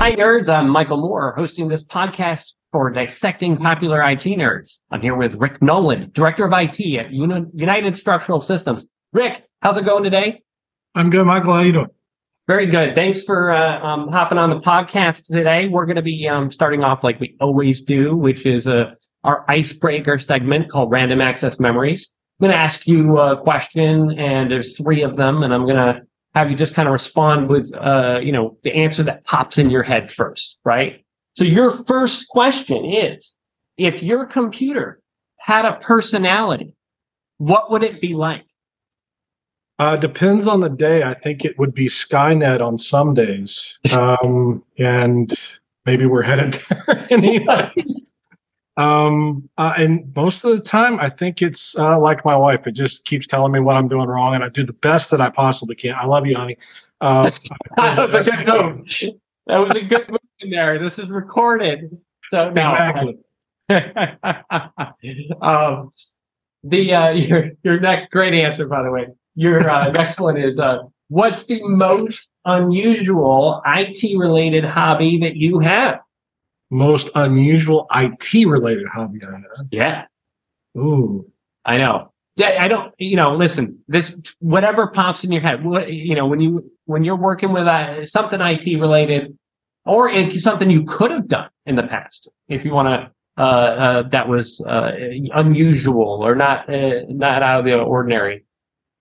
Hi, nerds. I'm Michael Moore, hosting this podcast for Dissecting Popular IT Nerds. I'm here with Rick Nolan, Director of IT at United Structural Systems. Rick, how's it going today? I'm good, Michael. How are you doing? Very good. Thanks for uh, um, hopping on the podcast today. We're going to be um, starting off like we always do, which is uh, our icebreaker segment called Random Access Memories. I'm going to ask you a question, and there's three of them, and I'm going to have you just kind of respond with, uh, you know, the answer that pops in your head first, right? So your first question is, if your computer had a personality, what would it be like? Uh, depends on the day. I think it would be Skynet on some days, um, and maybe we're headed there. anyways. Um, uh, and most of the time, I think it's uh, like my wife. It just keeps telling me what I'm doing wrong, and I do the best that I possibly can. I love you, honey. Uh, that was a good move. That was a good move in there. This is recorded, so now. Exactly. um, the uh, your your next great answer, by the way. Your uh, next one is uh, what's the most unusual IT related hobby that you have? Most unusual IT related hobby I have. Yeah, Ooh. I know. Yeah, I don't. You know, listen. This whatever pops in your head. What you know when you when you're working with uh, something IT related, or something you could have done in the past, if you want to. Uh, uh, that was uh, unusual or not uh, not out of the ordinary.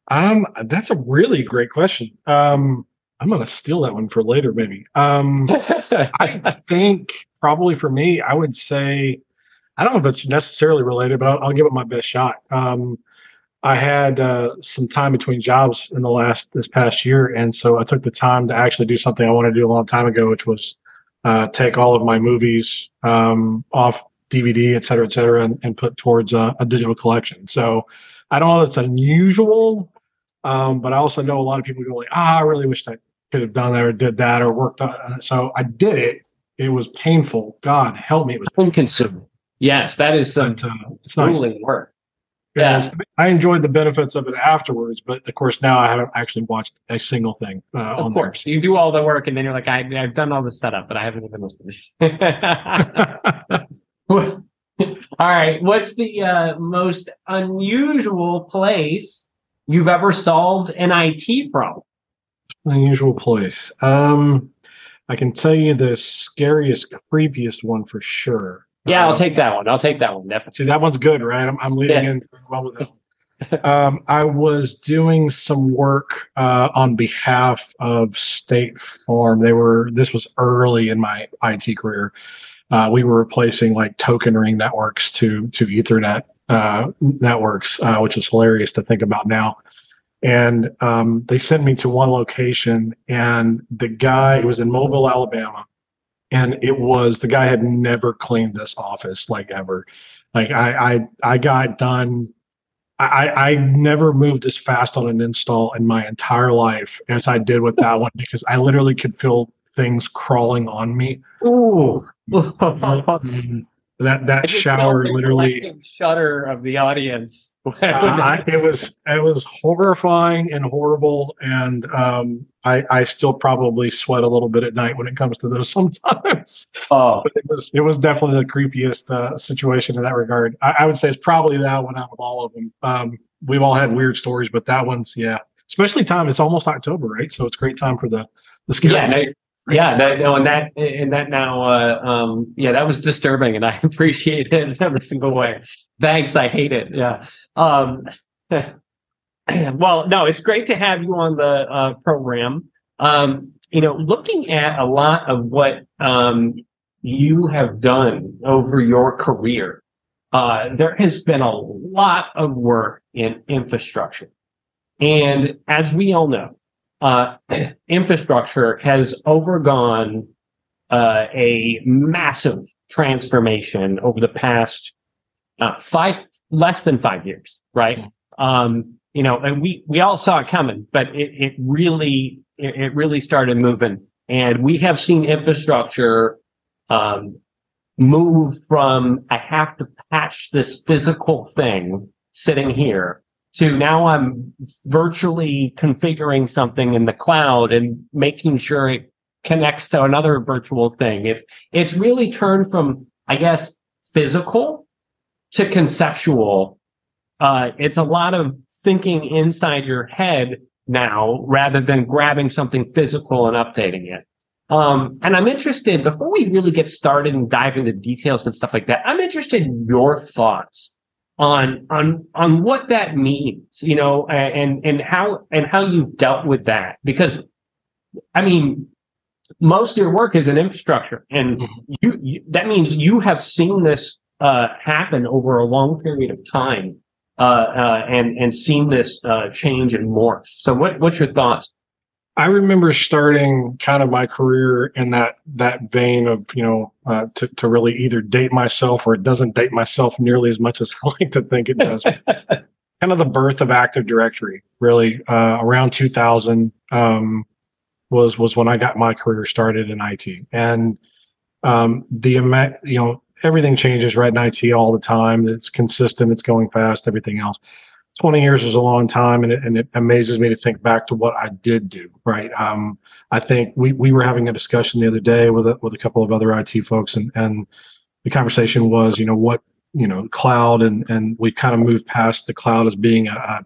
Um, that's a really great question. Um, I'm gonna steal that one for later, maybe. Um, I think probably for me, I would say, I don't know if it's necessarily related, but I'll, I'll give it my best shot. Um, I had uh, some time between jobs in the last this past year, and so I took the time to actually do something I wanted to do a long time ago, which was uh, take all of my movies um, off DVD, et cetera, et cetera, and, and put towards a, a digital collection. So I don't know if it's unusual, um, but I also know a lot of people go like, ah, I really wish I could have done that or did that or worked on it. So I did it. It was painful. God help me. It was Time consuming. Yes, that is some but, uh, it's nice. grueling work. Yeah. I enjoyed the benefits of it afterwards, but of course now I haven't actually watched a single thing. Uh, Of on course, you do all the work, and then you're like, I, I've done all the setup, but I haven't even listened. there. all right, what's the uh, most unusual place you've ever solved an IT problem? Unusual place. Um, I can tell you the scariest, creepiest one for sure. Yeah, I'll Uh, take that one. I'll take that one definitely. See, that one's good, right? I'm, I'm leading Yeah. in well with that. one. um, I was doing some work uh, on behalf of State Farm. They were. This was early in my IT career. Uh, we were replacing like token ring networks to to Ethernet uh, networks, uh, which is hilarious to think about now. And um, they sent me to one location, and the guy was in Mobile, Alabama, and it was the guy had never cleaned this office like ever. Like I I I got done. I I never moved as fast on an install in my entire life as I did with that one because I literally could feel things crawling on me. Ooh. That that shower literally shudder of the audience. uh, it was it was horrifying and horrible and um I I still probably sweat a little bit at night when it comes to those sometimes. oh, but it was it was definitely the creepiest uh, situation in that regard. I, I would say it's probably that one out of all of them. Um, we've all had weird stories, but that one's yeah. Especially time. It's almost October, right? So it's great time for the the scary. yeah, yeah, that, no, and that, and that now, uh, um, yeah, that was disturbing, and I appreciate it in every single way. Thanks, I hate it. Yeah. Um, well, no, it's great to have you on the uh, program. Um, you know, looking at a lot of what um, you have done over your career, uh, there has been a lot of work in infrastructure, and as we all know, uh, infrastructure has overgone uh, a massive transformation over the past uh, five, less than five years, right? Um, you know, and we we all saw it coming, but it it really it, it really started moving, and we have seen infrastructure um, move from I have to patch this physical thing sitting here to now I'm virtually configuring something in the cloud and making sure it connects to another virtual thing. It's it's really turned from, I guess, physical to conceptual. Uh, it's a lot of thinking inside your head now rather than grabbing something physical and updating it. Um, and I'm interested before we really get started and dive into details and stuff like that. I'm interested in your thoughts on on on what that means, you know, and and how and how you've dealt with that. Because, I mean, most of your work is in infrastructure, and mm-hmm. you, you that means you have seen this uh, happen over a long period of time, uh, uh, and and seen this uh, change and morph. So, what what's your thoughts? I remember starting kind of my career in that that vein of you know uh, to to really either date myself or it doesn't date myself nearly as much as I like to think it does. kind of the birth of Active Directory, really uh, around 2000 um, was was when I got my career started in IT, and um, the you know everything changes right in IT all the time. It's consistent, it's going fast, everything else. 20 years is a long time and it, and it amazes me to think back to what I did do, right? Um, I think we, we were having a discussion the other day with a, with a couple of other IT folks and, and the conversation was, you know, what, you know, cloud and, and we kind of moved past the cloud as being a,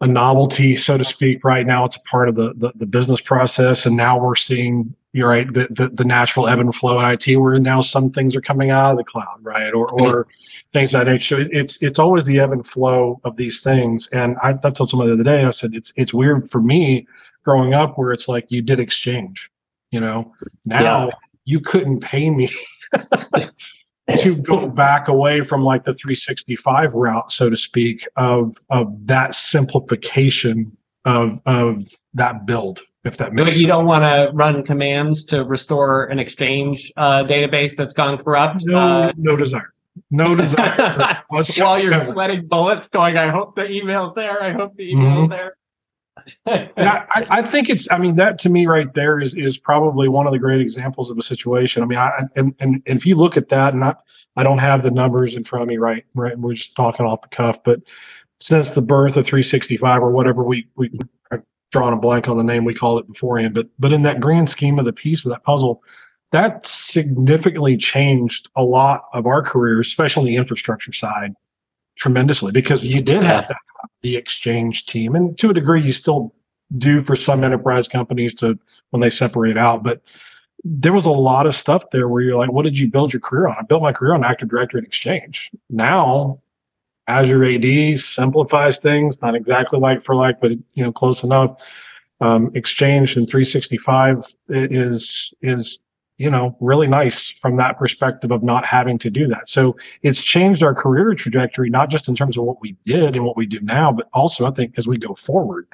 a novelty, so to speak. Right now, it's a part of the, the, the business process, and now we're seeing you're right the, the, the natural ebb and flow in IT, where now some things are coming out of the cloud, right, or or things that nature. It's it's always the ebb and flow of these things. And I, I told somebody the other day, I said it's it's weird for me growing up where it's like you did exchange, you know. Now yeah. you couldn't pay me to go back away from like the 365 route, so to speak, of of that simplification of of that build. If that makes but you don't want to run commands to restore an exchange uh, database that's gone corrupt. No, uh, no desire no desire while you're sweating bullets going i hope the email's there i hope the email's mm-hmm. there I, I, think it's i mean that to me right there is is probably one of the great examples of a situation. I mean i and, and, if you look at that and I, I don't have the numbers in front of me right right we're just talking off the cuff but since the birth of 365 or whatever we we drawn a blank on the name we call it beforehand but but in that grand scheme of the piece of that puzzle that significantly changed a lot of our careers, especially on the infrastructure side, tremendously because you did have that, the exchange team, and to a degree, you still do for some enterprise companies to when they separate out. But there was a lot of stuff there where you're like, what did you build your career on? I built my career on Active Directory and Exchange. Now, Azure AD simplifies things, not exactly like for like, but you know, close enough. Um, Exchange and 365 is is you know, really nice from that perspective of not having to do that. So it's changed our career trajectory, not just in terms of what we did and what we do now, but also I think as we go forward,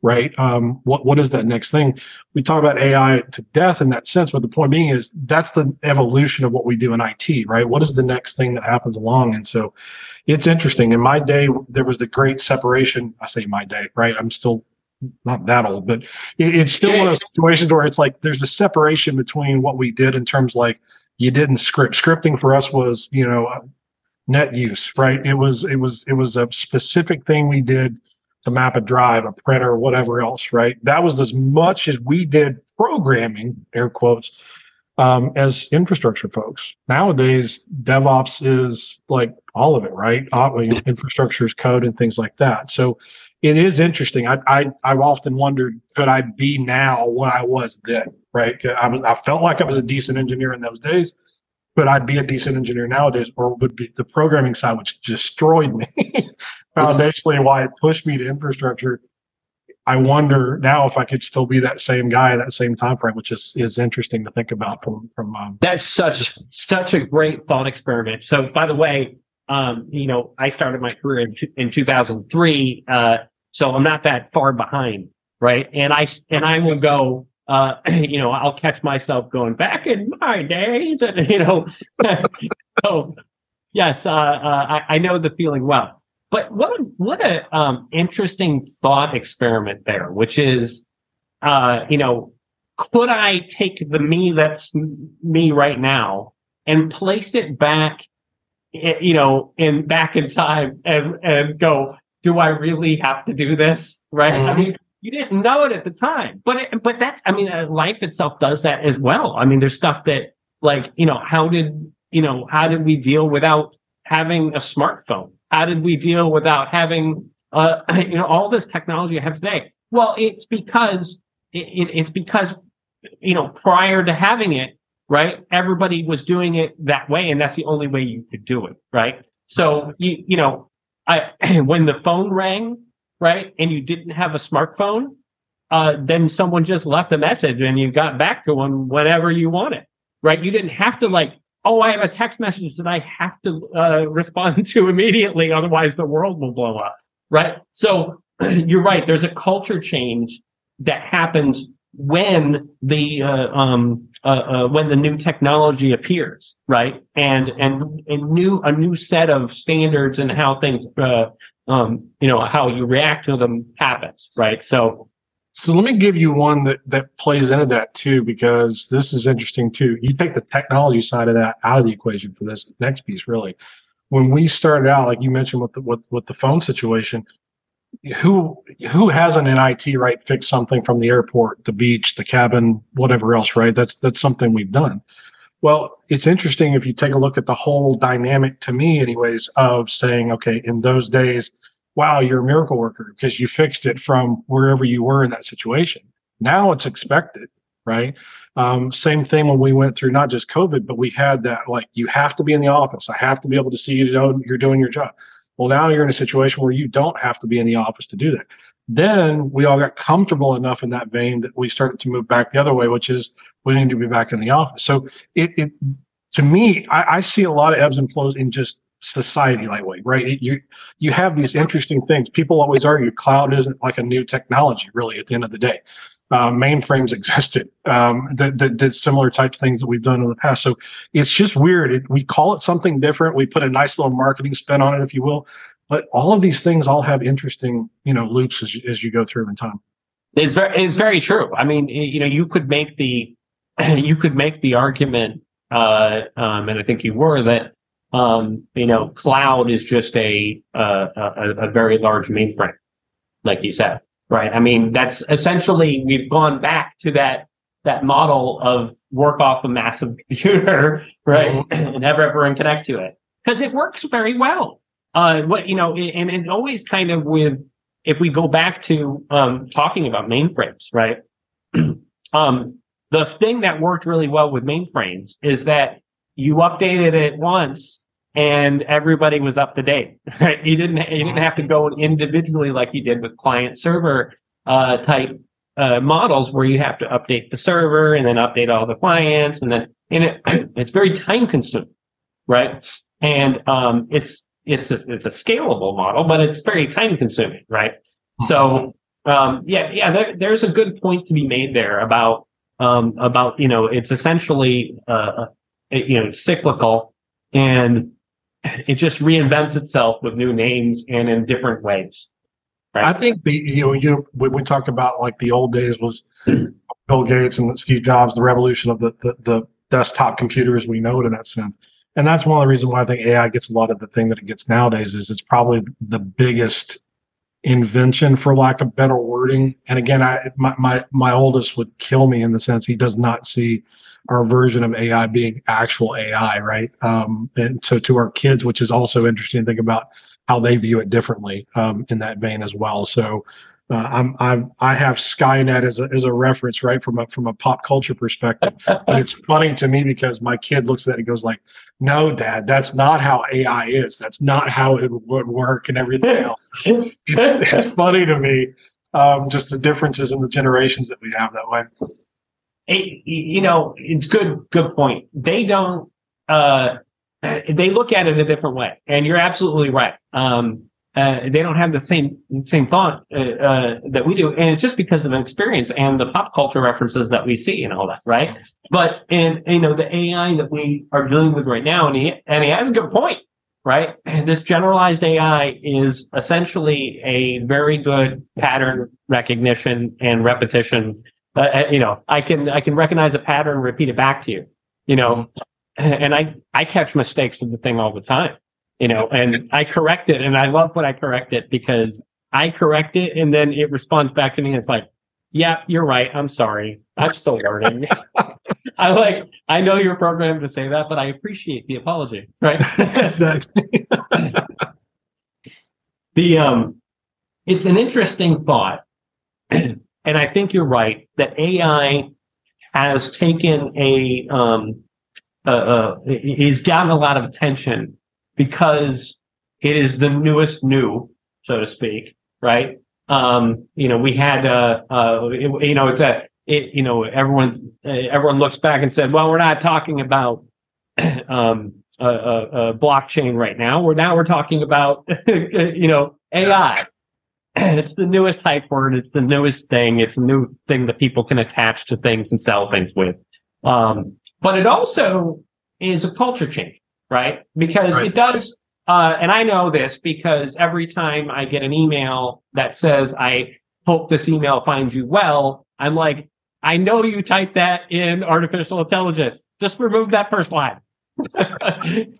right? Um, what what is that next thing? We talk about AI to death in that sense, but the point being is that's the evolution of what we do in IT, right? What is the next thing that happens along? And so it's interesting. In my day, there was the great separation. I say my day, right? I'm still not that old, but it, it's still one of those situations where it's like there's a separation between what we did in terms like you didn't script. Scripting for us was, you know, uh, net use, right? It was it was it was a specific thing we did to map a drive, a printer, whatever else, right? That was as much as we did programming, air quotes, um, as infrastructure folks. Nowadays, DevOps is like all of it, right? Infrastructure is code and things like that. So it is interesting. I, I I've often wondered could I be now what I was then, right? I was I felt like I was a decent engineer in those days, but I'd be a decent engineer nowadays, or would be the programming side, which destroyed me foundationally. Why it pushed me to infrastructure. I wonder now if I could still be that same guy, that same time frame, which is is interesting to think about from from. Um, That's such such a great thought experiment. So, by the way, um, you know, I started my career in, in 2003. Uh, so I'm not that far behind, right? And I and I will go. Uh, you know, I'll catch myself going back in my days, and you know, so yes, uh, uh, I, I know the feeling well. But what what a um, interesting thought experiment there, which is, uh, you know, could I take the me that's me right now and place it back, you know, in back in time and and go, do I really have to do this? Right. Mm-hmm. I mean, you didn't know it at the time. But it, but that's I mean, uh, life itself does that as well. I mean, there's stuff that like you know, how did you know how did we deal without having a smartphone? How did we deal without having uh you know all this technology I have today? Well, it's because it, it's because you know prior to having it, right? Everybody was doing it that way, and that's the only way you could do it, right? So you you know, I when the phone rang, right, and you didn't have a smartphone, uh, then someone just left a message and you got back to them whenever you wanted, right? You didn't have to like, oh, I have a text message that I have to uh, respond to immediately, otherwise the world will blow up, right? So you're right. There's a culture change that happens when the uh, um, uh, uh, when the new technology appears, right? And and and new a new set of standards and how things, uh, um, you know, how you react to them happens, right? So. So let me give you one that that plays into that too, because this is interesting too. You take the technology side of that out of the equation for this next piece, really. When we started out, like you mentioned with the with, with the phone situation, who who hasn't in IT right fix something from the airport, the beach, the cabin, whatever else, right? That's that's something we've done. Well, it's interesting if you take a look at the whole dynamic to me, anyways, of saying, okay, in those days, wow, you're a miracle worker because you fixed it from wherever you were in that situation. Now it's expected, right? Um, same thing when we went through not just COVID, but we had that like you have to be in the office. I have to be able to see you know you're doing your job. Well, now you're in a situation where you don't have to be in the office to do that. Then we all got comfortable enough in that vein that we started to move back the other way, which is we need to be back in the office. So it, it to me, I, I see a lot of ebbs and flows in just society lightweight, right? You you have these interesting things. People always argue cloud isn't like a new technology, really. At the end of the day, uh, mainframes existed um, that, that did similar type things that we've done in the past. So it's just weird. It, we call it something different. We put a nice little marketing spin on it, if you will. But all of these things all have interesting, you know, loops as as you go through in time. It's very, it's very true. I mean, you know, you could make the, you could make the argument, uh, um, and I think you were that, um, you know, cloud is just a, uh, a, a very large mainframe, like you said right? I mean, that's essentially, we've gone back to that, that model of work off a massive computer, right? Mm-hmm. and have everyone connect to it because it works very well. Uh, what, you know, and it always kind of with, if we go back to, um, talking about mainframes, right? um, the thing that worked really well with mainframes is that you updated it once and everybody was up to date. Right? You didn't you didn't have to go individually like you did with client server uh, type uh, models where you have to update the server and then update all the clients and then and it it's very time consuming, right? And um, it's it's a, it's a scalable model, but it's very time consuming, right? So um, yeah, yeah, there, there's a good point to be made there about um, about you know it's essentially uh, uh you know cyclical and it just reinvents itself with new names and in different ways. Right? I think the you know you when we talk about like the old days was Bill Gates and Steve Jobs, the revolution of the, the the desktop computer as we know it in that sense. And that's one of the reasons why I think AI gets a lot of the thing that it gets nowadays is it's probably the biggest invention for lack of better wording. And again, I my my, my oldest would kill me in the sense he does not see our version of AI being actual AI, right? Um, and so to our kids, which is also interesting to think about how they view it differently um, in that vein as well. So uh, I'm, I'm I have Skynet as a as a reference, right, from a from a pop culture perspective. but it's funny to me because my kid looks at it and goes like, "No, Dad, that's not how AI is. That's not how it would work and everything else." it's, it's funny to me, um, just the differences in the generations that we have that way it, you know, it's good, good point. They don't, uh, they look at it a different way. And you're absolutely right. Um, uh, they don't have the same same thought uh, uh, that we do, and it's just because of experience and the pop culture references that we see and all that, right? But and you know the AI that we are dealing with right now, and he and he has a good point, right? This generalized AI is essentially a very good pattern recognition and repetition uh, uh, you know, I can, I can recognize a pattern and repeat it back to you, you know, and I, I catch mistakes with the thing all the time, you know, and I correct it and I love when I correct it because I correct it and then it responds back to me and it's like, yeah, you're right. I'm sorry. I'm still learning. I like, I know you're programmed to say that, but I appreciate the apology. Right. exactly. the, um, it's an interesting thought. and I think you're right that AI has taken a, um, uh, uh, is gotten a lot of attention because it is the newest new, so to speak, right? Um, you know, we had, uh, uh, it, you know, it's a, it, you know, everyone's, uh, everyone looks back and said, well, we're not talking about, um, a, a, a blockchain right now. We're now we're talking about, you know, AI. It's the newest hype word. It's the newest thing. It's a new thing that people can attach to things and sell things with. Um, but it also is a culture change, right? Because Right. it does, uh, and I know this because every time I get an email that says, I hope this email finds you well, I'm like, I know you typed that in artificial intelligence. Just remove that first line.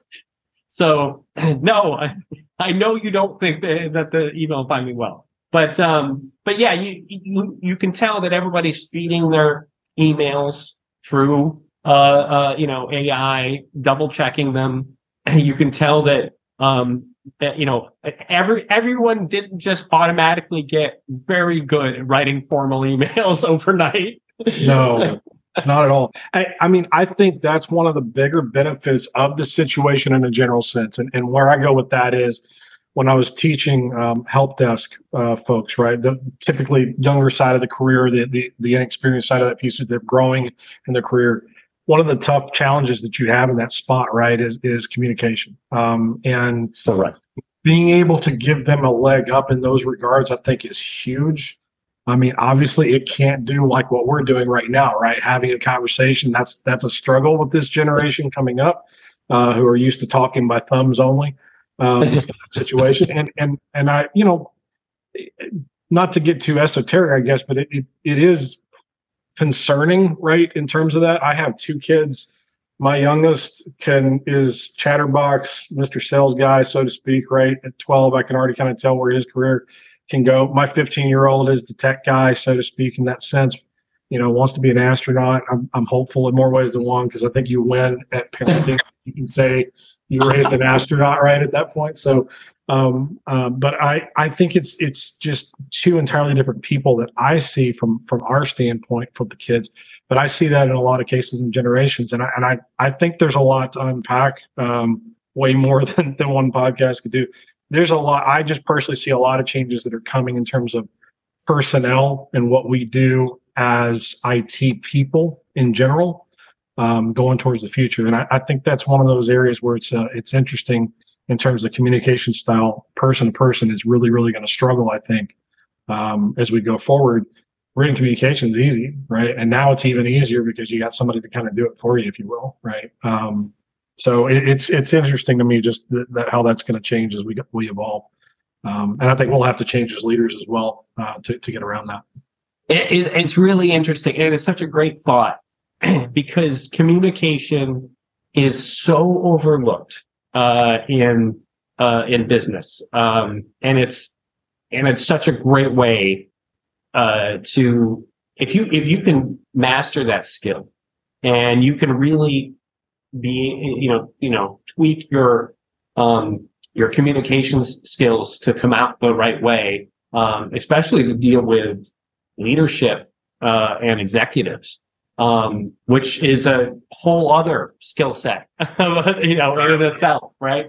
so no, I, I know you don't think that, that the email find me well, but, um, but yeah, you, you, you can tell that everybody's feeding their emails through, uh, uh, you know, AI, double checking them. You can tell that, um, that, you know, every, everyone didn't just automatically get very good at writing formal emails overnight. No, not at all. I, I mean, I think that's one of the bigger benefits of the situation in a general sense. And, and where I go with that is when I was teaching um, help desk uh, folks, right? The typically younger side of the career, the, the, the inexperienced side of that piece, as they're growing in their career. One of the tough challenges that you have in that spot, right, is, is communication. Um, and So right. being able to give them a leg up in those regards, I think is huge. I mean, obviously it can't do like what we're doing right now, right? Having a conversation. That's, that's a struggle with this generation coming up, uh, who are used to talking by thumbs only, um, situation. And, and, and I, you know, not to get too esoteric, I guess, but it, it, it is concerning, right? In terms of that, I have two kids. My youngest can is chatterbox, Mr. Sales guy, so to speak, right? At 12, I can already kind of tell where his career can go. My 15 year old is the tech guy, so to speak, in that sense. You know, wants to be an astronaut. I'm, I'm hopeful in more ways than one because I think you win at parenting. you can say you raised an astronaut right at that point. So, um, um, but I, I think it's it's just two entirely different people that I see from from our standpoint from the kids. But I see that in a lot of cases in generations, and I and I, I think there's a lot to unpack, um, way more than than one podcast could do. There's a lot. I just personally see a lot of changes that are coming in terms of personnel and what we do as IT people in general, um, going towards the future. And I, I think that's one of those areas where it's uh, it's interesting in terms of communication style. Person to person is really really going to struggle. I think um, as we go forward. Written communication is easy, right? And now it's even easier because you got somebody to kind of do it for you, if you will, right? Um, so it, it's it's interesting to me just that, that how that's going to change as we we evolve. Um, and I think we'll have to change as leaders as well uh, to to get around that. It, it, it's really interesting. And it's such a great thought because communication is so overlooked, uh, in, uh, in business. Um, and it's, and it's such a great way, uh, to, if you, if you can master that skill and you can really be, you know, you know, tweak your, um, your communications skills to come out the right way, um, especially to deal with leadership uh, and executives, um, which is a whole other skill set, you know, in and of itself, right?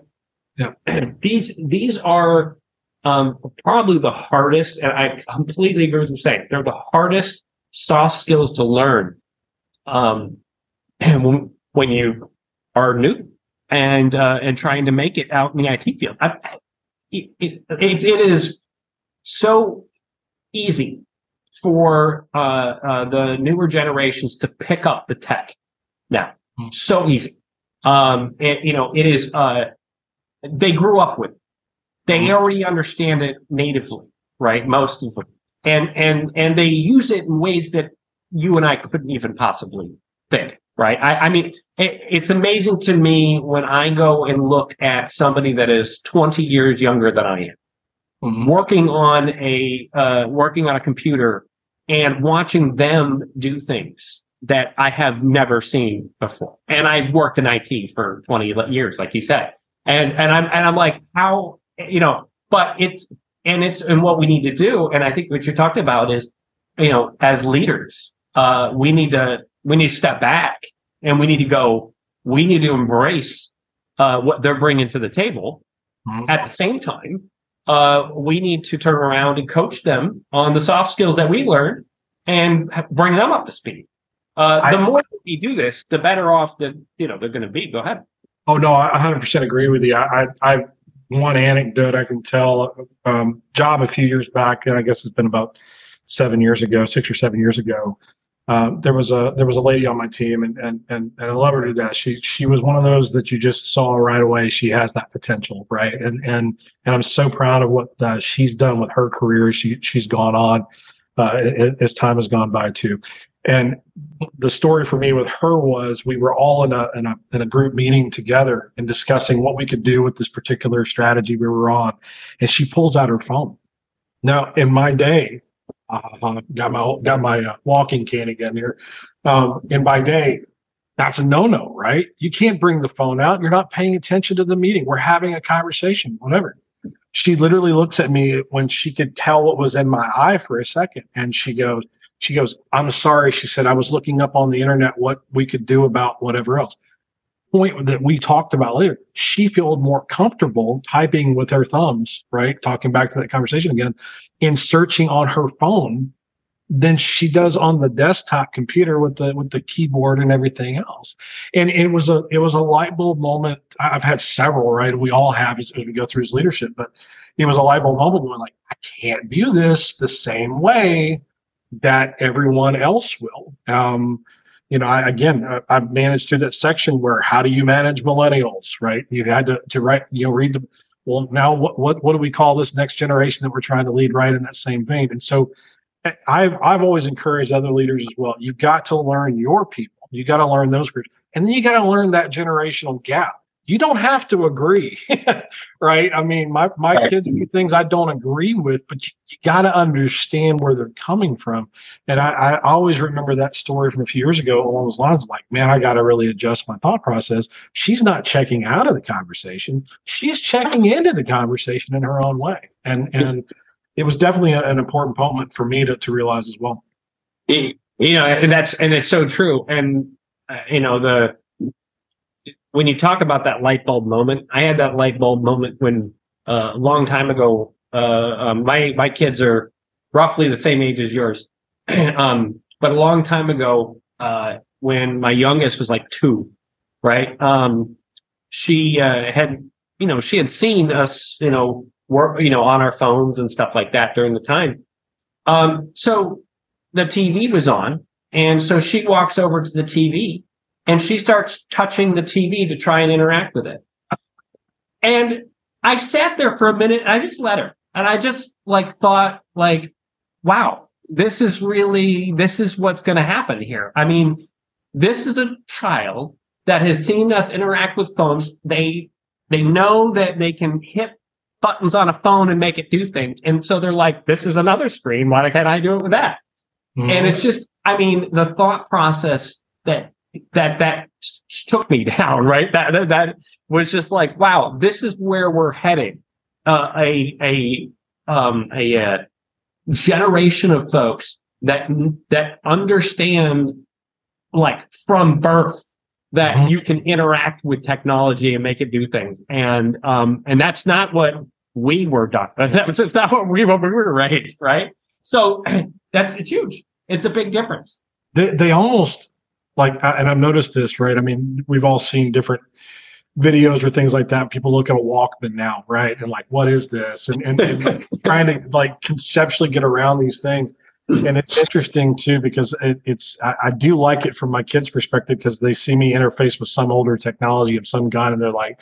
Yeah. these these are um, probably the hardest, and I completely agree with you saying they're the hardest soft skills to learn um, when, when you are new and uh, and trying to make it out in the IT field. I, it, it, it is so easy for uh, uh, the newer generations to pick up the tech now. Hmm. So easy. Um, and, you know, it is, uh, they grew up with it. They Mhm. already understand it natively, right? Most of them. And, and, and they use it in ways that you and I couldn't even possibly think, right? I, I mean, it, it's amazing to me when I go and look at somebody that is 20 years younger than I am Mhm. working on a uh, working on a computer and watching them do things that I have never seen before. And I've worked in IT for 20 years, like you said. And, and I'm, and I'm like, how, you know, but it's, and it's, and what we need to do. And I think what you're talking about is, you know, as leaders, uh, we need to, we need to step back and we need to go, we need to embrace, uh, what they're bringing to the table. Mhm. At the same time, uh, we need to turn around and coach them on the soft skills that we learned and bring them up to speed. Uh, the I- more we do this, the better off that, you know, they're going to be. Go ahead. Oh no, I 100% agree with you. I, I, I one anecdote I can tell. Um, job a few years back, and I guess it's been about seven years ago, six or seven years ago. Uh, there was a there was a lady on my team, and and and, and I love her to death. She she was one of those that you just saw right away. She has that potential, right? And and and I'm so proud of what uh, she's done with her career. She she's gone on uh, as time has gone by too. And the story for me with her was we were all in a, in a in a group meeting together and discussing what we could do with this particular strategy we were on, and she pulls out her phone. Now, in my day, uh, got my got my uh, walking cane again here. Um, in my day, that's a no no, right? You can't bring the phone out. You're not paying attention to the meeting. We're having a conversation, whatever. She literally looks at me when she could tell what was in my eye for a second, and she goes, she goes, I'm sorry. She said, I was looking up on the internet what we could do about whatever else. Point that we talked about later. She felt more comfortable typing with her thumbs, right? Talking back to that conversation again, in searching on her phone than she does on the desktop computer with the with the keyboard and everything else. And it was a it was a light bulb moment. I've had several, right? We all have as, as we go through his leadership, but it was a light bulb moment when like, I can't view this the same way that everyone else will. Um, you know, I, again, I- I've managed through that section where how do you manage millennials, right? You had to, to write, you know, read the, well, now what, what, what do we call this next generation that we're trying to lead right in that same vein? And so I- I've, I've always encouraged other leaders as well. You've got to learn your people. You got to learn those groups. And then you got to learn that generational gap. You don't have to agree, right? I mean, my, my Right. kids do things I don't agree with, but you, you got to understand where they're coming from. And I, I always remember that story from a few years ago along those lines. Like, man, I got to really adjust my thought process. She's not checking out of the conversation; she's checking into the conversation in her own way. And and it was definitely a- an important moment for me to to realize as well. you you know, and that's and it's so true. And uh, you know, the when you talk about that light bulb moment, I had that light bulb moment when uh, a long time ago. Uh, um, my my kids are roughly the same age as yours, um, but a long time ago, uh, when my youngest was like two, right? Um, she uh, had, you know, she had seen us, you know, work, you know, on our phones and stuff like that during the time. Um, so the TV was on. And so she walks over to the TV and she starts touching the TV to try and interact with it. And I sat there for a minute and I just let her. And I just like thought like, wow, this is really, this is what's going to happen here. I mean, this is a child that has seen us interact with phones. They, they know that they can hit buttons on a phone and make it do things. And so they're like, this is another screen. Why can't I do it with that? And mm-hmm. it's just, I mean, the thought process that, that, that took me down, right? That, that, that was just like, wow, this is where we're heading. Uh, a, a, um, a, uh, generation of folks that, that understand like from birth that Mhm. you can interact with technology and make it do things. And, um, and that's not what we were done. That was just not what we, what we were raised, right? So that's, it's huge. It's a big difference. they they almost like and I've noticed this, right? I mean, we've all seen different videos or things like that. People look at a Walkman now, right? And like, what is this? And, and, and trying to like conceptually get around these things. And it's interesting too because it, it's I, I do like it from my kids' perspective because they see me interface with some older technology of some kind, and they're like,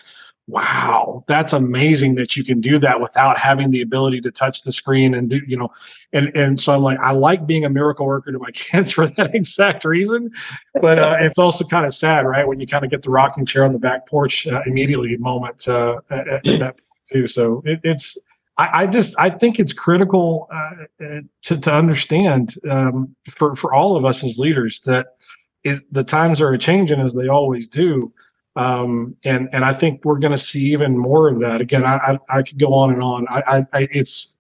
"Wow, that's amazing that you can do that without having the ability to touch the screen and do you know." And and so I'm like, I like being a miracle worker to my kids for that exact reason. But uh, it's also kind of sad, right? When you kind of get the rocking chair on the back porch uh, immediately moment uh, at, at that point too. So it, it's I, I just I think it's critical uh, uh, to to understand um, for for all of us as leaders that is the times are changing as they always do. Um, and and I think we're going to see even more of that. Again, I, I, I could go on and on. I, I, it's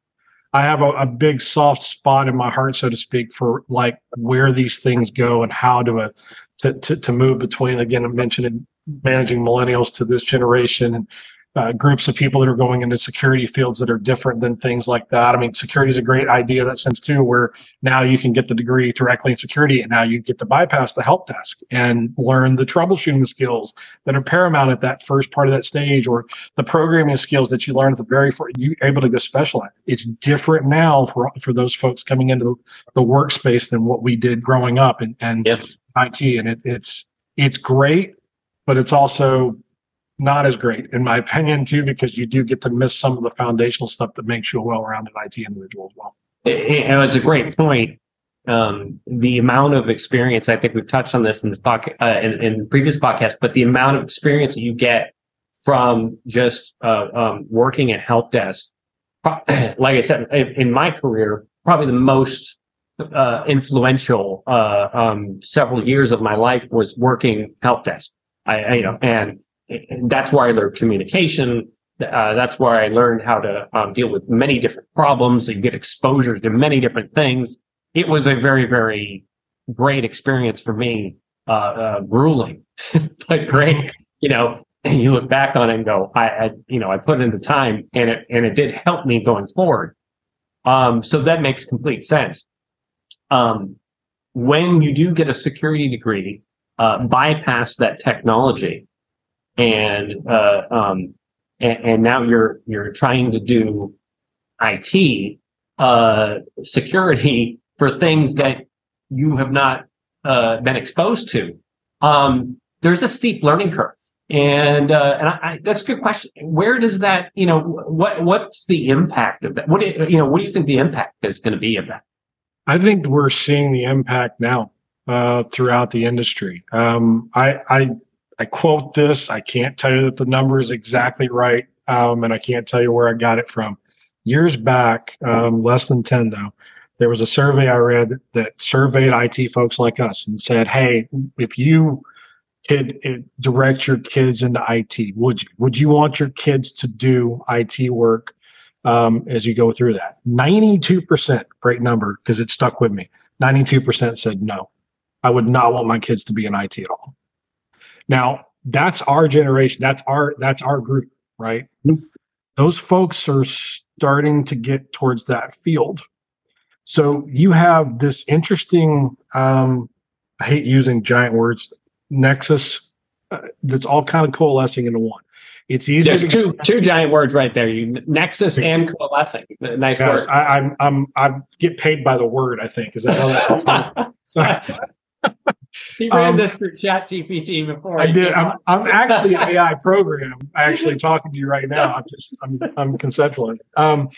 I have a, a, big soft spot in my heart, so to speak, for like where these things go and how to uh, to, to, to move between. Again, I mentioned managing millennials to this generation and uh, groups of people that are going into security fields that are different than things like that. I mean, security is a great idea in that sense too, where now you can get the degree directly in security and now you get to bypass the help desk and learn the troubleshooting skills that are paramount at that first part of that stage or the programming skills that you learn at the very first, you able to go specialize. It's different now for, for those folks coming into the, the workspace than what we did growing up and, and yep. IT. And it, it's, it's great, but it's also not as great in my opinion too because you do get to miss some of the foundational stuff that makes you a well-rounded IT individual as well. And it's a great point. Um, the amount of experience, I think we've touched on this in this podcast, uh, in, in previous podcasts, but the amount of experience you get from just uh, um, working at help desk, like I said, in my career, probably the most uh, influential uh, um, several years of my life was working help desk. I, I you know, and and that's where I learned communication. Uh, that's where I learned how to um, deal with many different problems and get exposures to many different things. It was a very, very great experience for me. Uh, uh, grueling, but great. You know, you look back on it and go, I, I, you know, I put in the time and it, and it did help me going forward. Um, so that makes complete sense. Um, when you do get a security degree, uh, bypass that technology and uh, um, and, and, now you're you're trying to do IT uh, security for things that you have not uh, been exposed to. Um, there's a steep learning curve, and uh, and I, I, that's a good question. Where does that you know what what's the impact of that? What do, you know what do you think the impact is going to be of that? I think we're seeing the impact now uh, throughout the industry. Um, I, I I quote this. I can't tell you that the number is exactly right, um, and I can't tell you where I got it from. Years back, um, less than 10 though, there was a survey I read that surveyed IT folks like us and said, hey, if you could uh, direct your kids into IT, would you? Would you want your kids to do IT work um, as you go through that? 92%, great number because it stuck with me. 92% said no. I would not want my kids to be in IT at all. Now, that's our generation. That's our that's our group, right? Mm-hmm. Those folks are starting to get towards that field. So you have this interesting. Um, I hate using giant words. Nexus uh, that's all kind of coalescing into one. It's easier. There's two get- two giant words right there. You nexus and coalescing. Nice word. I, I'm I'm I get paid by the word. I think is that how that? so, he ran um, this through Chat GPT before. I did. I'm, I'm, actually an AI program. I'm Actually talking to you right now. I'm just I'm I'm conceptualizing. Um,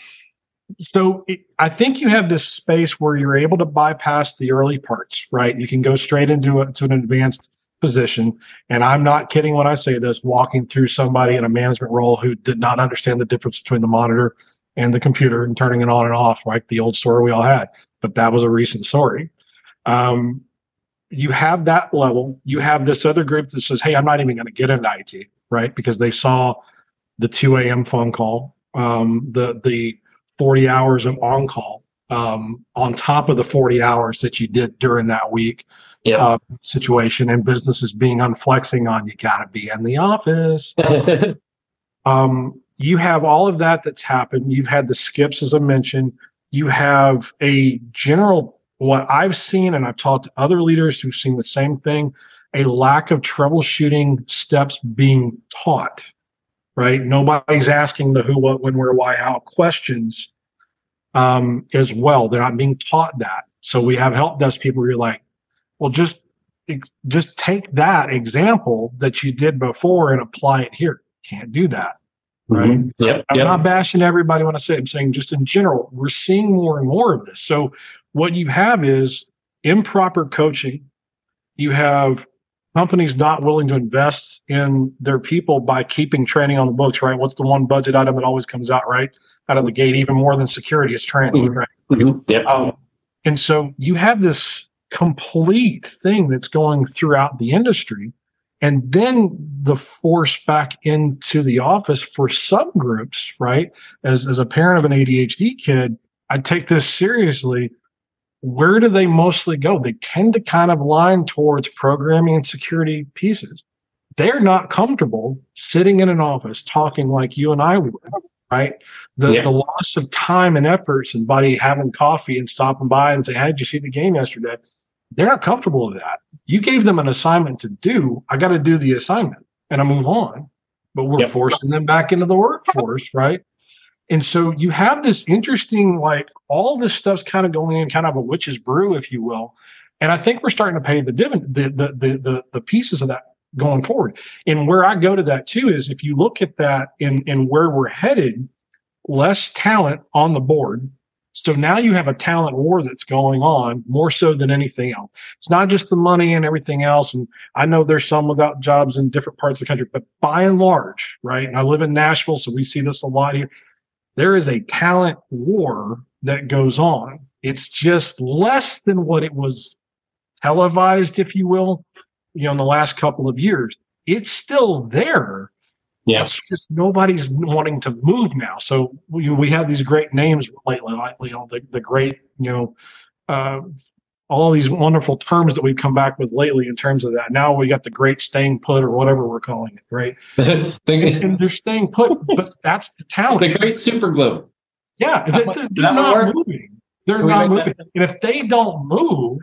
so it, I think you have this space where you're able to bypass the early parts, right? You can go straight into a, to an advanced position. And I'm not kidding when I say this. Walking through somebody in a management role who did not understand the difference between the monitor and the computer and turning it on and off, like the old story we all had. But that was a recent story. Um, you have that level. You have this other group that says, "Hey, I'm not even going to get into IT," right? Because they saw the 2 a.m. phone call, um, the the 40 hours of on call um, on top of the 40 hours that you did during that week uh, situation, and businesses being unflexing on you got to be in the office. um, you have all of that that's happened. You've had the skips, as I mentioned. You have a general what I've seen, and I've talked to other leaders who've seen the same thing, a lack of troubleshooting steps being taught, right? Nobody's asking the who, what, when, where, why, how questions um, as well. They're not being taught that. So we have help desk people who are like, well, just just take that example that you did before and apply it here. Can't do that. Right. Mm-hmm. Yep, I'm yep. not bashing everybody when I say it. I'm saying just in general, we're seeing more and more of this. So what you have is improper coaching. You have companies not willing to invest in their people by keeping training on the books, right? What's the one budget item that always comes out, right? out of the gate, even more than security is training, Mhm. right? Mhm. Yep. Um, and so you have this complete thing that's going throughout the industry. And then the force back into the office for subgroups, right? As, as a parent of an ADHD kid, I take this seriously. Where do they mostly go? They tend to kind of line towards programming and security pieces. They're not comfortable sitting in an office talking like you and I would, right? The Yeah. the loss of time and efforts and buddy having coffee and stopping by and say, How did you see the game yesterday? They're not comfortable with that. You gave them an assignment to do. I got to do the assignment and I move on. But we're forcing them back into the workforce, right? And so you have this interesting, like all this stuff's kind of going in kind of a witch's brew, if you will. And I think we're starting to pay the dividend, the the the the, the pieces of that going forward. And where I go to that too is if you look at that in in where we're headed, less talent on the board. So now you have a talent war that's going on more so than anything else. It's not just the money and everything else. And I know there's some without jobs in different parts of the country, but by and large, right? And I live in Nashville, so we see this a lot here. There is a talent war that goes on. It's just less than what it was televised, if you will, you know, in the last couple of years. It's still there. Yeah. It's just nobody's wanting to move now. So we, we have these great names lately, like you know, the, the great, you know, uh, all these wonderful terms that we've come back with lately in terms of that. Now we got the great staying put or whatever we're calling it, right? the, And they're staying put, but that's the talent. the great super glue. Yeah, They, they're they're not moving. They're Can not moving. And if they don't move,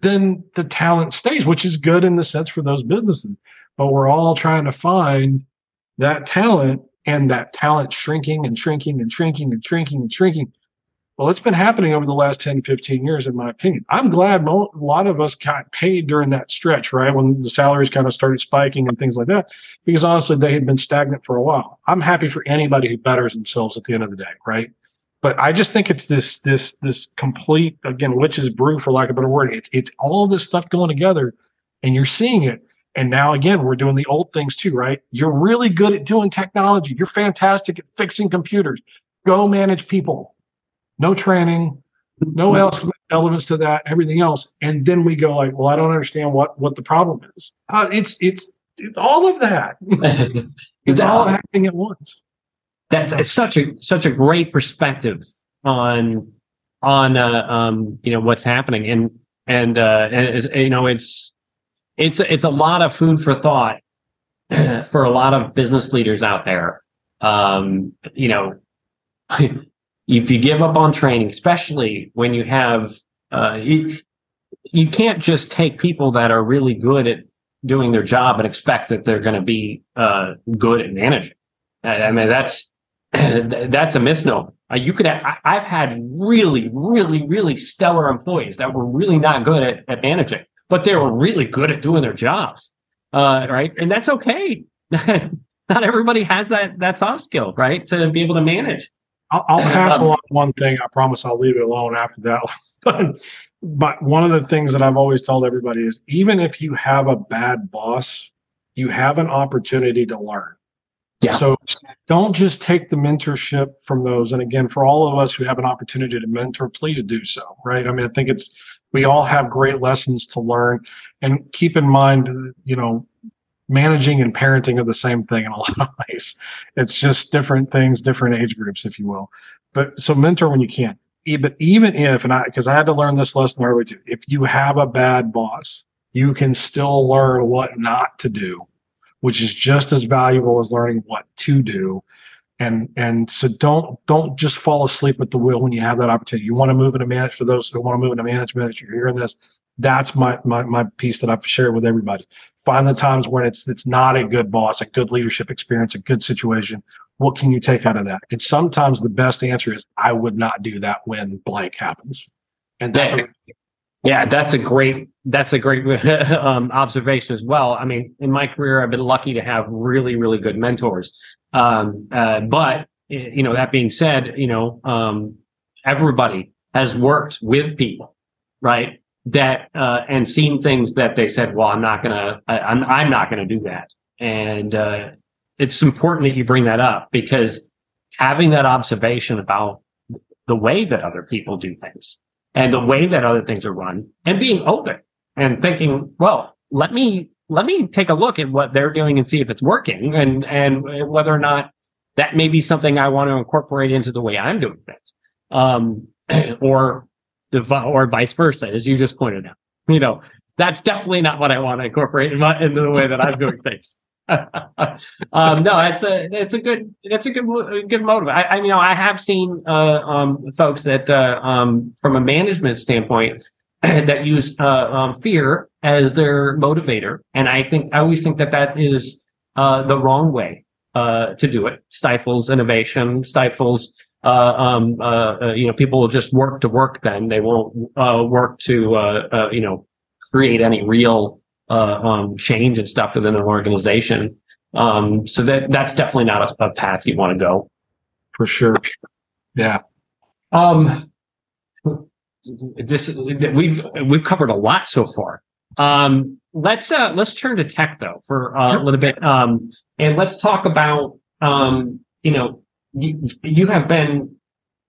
then the talent stays, which is good in the sense for those businesses. But we're all trying to find that talent and that talent shrinking and shrinking and shrinking and shrinking and shrinking. Well, it's been happening over the last 10, 15 years, in my opinion. I'm glad a lot of us got paid during that stretch, right? When the salaries kind of started spiking and things like that, because honestly, they had been stagnant for a while. I'm happy for anybody who betters themselves at the end of the day, right? But I just think it's this, this, this complete, again, witch's brew, for lack of a better word. It's, it's all this stuff going together and you're seeing it. And now again, we're doing the old things too, right? You're really good at doing technology. You're fantastic at fixing computers. Go manage people. No training, no else elements to that, everything else. And then we go like, well, I don't understand what what the problem is. Uh, it's it's it's all of that. it's all happening at once. That's it's such a such a great perspective on on uh, um you know what's happening and and uh and you know it's it's it's a lot of food for thought for a lot of business leaders out there um you know if you give up on training especially when you have uh you, you can't just take people that are really good at doing their job and expect that they're going to be uh good at managing I, I mean that's that's a misnomer. Uh, you could have, I, I've had really, really, really stellar employees that were really not good at, at managing, but they were really good at doing their jobs. Uh, right. And that's okay. not everybody has that, that soft skill, right? To be able to manage. I'll, I'll pass along one thing. I promise I'll leave it alone after that. but, but one of the things that I've always told everybody is even if you have a bad boss, you have an opportunity to learn. Yeah. So don't just take the mentorship from those. And again, for all of us who have an opportunity to mentor, please do so. Right. I mean, I think it's, we all have great lessons to learn and keep in mind, you know, managing and parenting are the same thing in a lot of ways. It's just different things, different age groups, if you will. But so mentor when you can. But even if, and I, because I had to learn this lesson early too, if you have a bad boss, you can still learn what not to do, which is just as valuable as learning what to do. And and so don't don't just fall asleep at the wheel when you have that opportunity. You want to move into management for those who want to move into management. If you're hearing this, that's my my my piece that I've shared with everybody. Find the times when it's it's not a good boss, a good leadership experience, a good situation. What can you take out of that? And sometimes the best answer is I would not do that when blank happens. And that's Yeah. a, Yeah, that's a great that's a great um, observation as well. I mean, in my career, I've been lucky to have really really good mentors. Um, uh, but you know, that being said, you know, um, everybody has worked with people, right? That uh, and seen things that they said, "Well, I'm not gonna, I, I'm I'm not gonna do that." And uh, it's important that you bring that up because having that observation about the way that other people do things and the way that other things are run and being open and thinking, well, let me, let me take a look at what they're doing and see if it's working and, and whether or not that may be something I want to incorporate into the way I'm doing things. Um, or or vice versa, as you just pointed out, you know, that's definitely not what I want to incorporate in my, into the way that I'm doing things. um, no, it's a it's a good it's a good good motive. I, I you know I have seen uh, um, folks that uh, um, from a management standpoint that use uh, um, fear as their motivator, and I think I always think that that is uh, the wrong way uh, to do it. Stifles innovation, stifles. Uh, um, you know, people will just work to work. Then they won't work to you know create any real uh, um, change and stuff within an organization. Um, so that that's definitely not a, a path you want to go. For sure. Yeah. Um, this we've we've covered a lot so far. Um, let's uh, let's turn to tech though for uh, a little bit. Um, and let's talk about um, you know you, you have been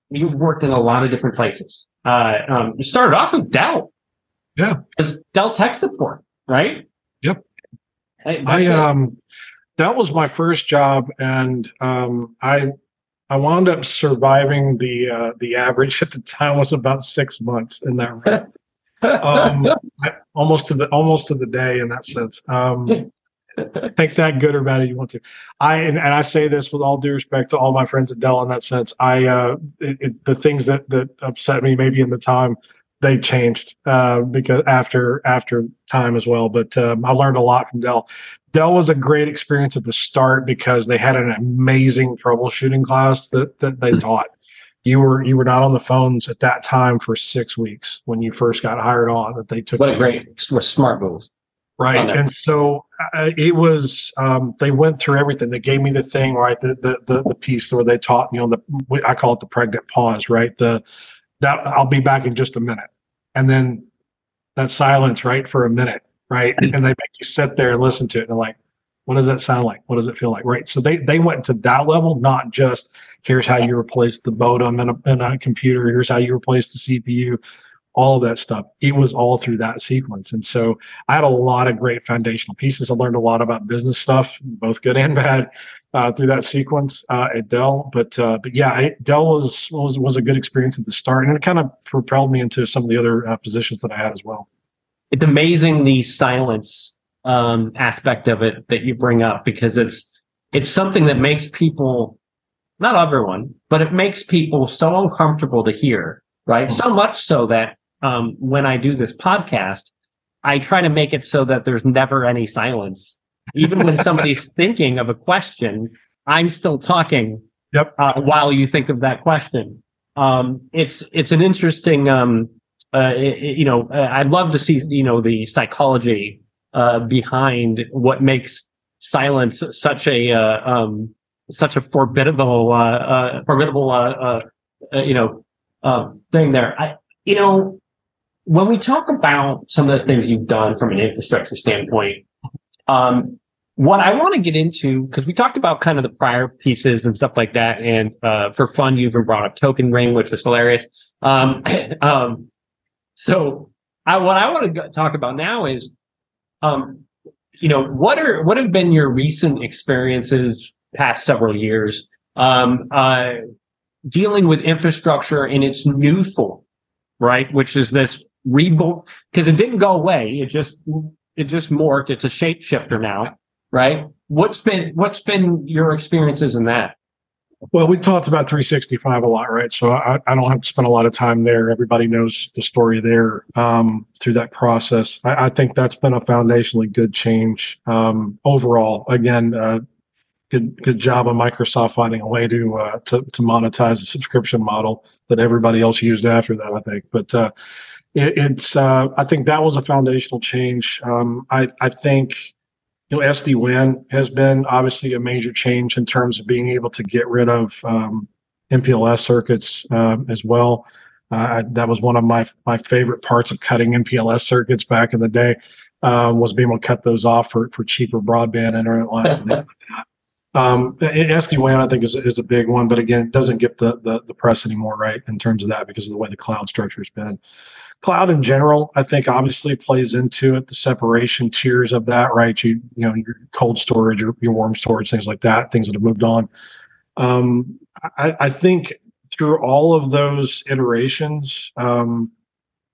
you've worked in a lot of different places. Uh, um, you started off with Dell. Yeah. As Dell Tech Support right? Yep. I, um that was my first job and um I I wound up surviving the uh the average at the time was about six months in that um almost to the almost to the day in that sense. Um take that good or bad if you want to. I and, and, I say this with all due respect to all my friends at Dell in that sense. I uh, it, it, the things that that upset me maybe in the time they changed uh, because after after time as well. But um, I learned a lot from Dell. Dell was a great experience at the start because they had an amazing troubleshooting class that that they hmm. taught. You were you were not on the phones at that time for six weeks when you first got hired on. That they took. What a great smart move. Right, and so uh, it was. Um, they went through everything. They gave me the thing, right? The, the the the piece where they taught, you know, the I call it the pregnant pause, right? The that I'll be back in just a minute and then that silence right for a minute right and they make you sit there and listen to it and like what does that sound like what does it feel like right so they they went to that level not just here's how you replace the modem in a, in a computer here's how you replace the cpu all of that stuff it was all through that sequence and so i had a lot of great foundational pieces i learned a lot about business stuff both good and bad uh, through that sequence uh, at Dell. But uh, but yeah, Dell was, was was a good experience at the start, and it kind of propelled me into some of the other uh, positions that I had as well. It's amazing the silence um, aspect of it that you bring up because it's it's something that makes people not everyone, but it makes people so uncomfortable to hear, right? So much so that um, when I do this podcast, I try to make it so that there's never any silence even when somebody's thinking of a question, I'm still talking. Yep. Uh, while you think of that question, um, it's it's an interesting. Um, uh, it, you know, uh, I'd love to see you know the psychology uh, behind what makes silence such a uh, um, such a formidable uh, formidable you know thing there. I you know when we talk about some of the things you've done from an infrastructure standpoint, um, what I want to get into, because we talked about kind of the prior pieces and stuff like that. And, uh, for fun, you even brought up Token Ring, which was hilarious. Um, um, so I, what I want to talk about now is, um, you know, what are, what have been your recent experiences past several years, um, uh, dealing with infrastructure in its new form, right? Which is this rebuild, because it didn't go away. It just it just morphed. It's a shapeshifter now, right? What's been what's been your experiences in that? Well, we talked about 365 a lot, right? So I, I don't have to spend a lot of time there. Everybody knows the story there um, through that process. I, I, think that's been a foundationally good change um, overall. Again, uh, good good job of Microsoft finding a way to, uh, to to monetize the subscription model that everybody else used after that. I think, but uh, it, it's uh, I think that was a foundational change. Um, I I think you know SD WAN has been obviously a major change in terms of being able to get rid of um, MPLS circuits um, as well. Uh, that was one of my my favorite parts of cutting MPLS circuits back in the day. Uh, was being able to cut those off for, for cheaper broadband internet lines. Um, SD WAN, I think, is, is a big one, but again, it doesn't get the, the the press anymore, right? In terms of that, because of the way the cloud structure has been. Cloud in general, I think, obviously plays into it. The separation tiers of that, right? You you know, your cold storage, your, your warm storage, things like that, things that have moved on. Um, I, I think through all of those iterations, um,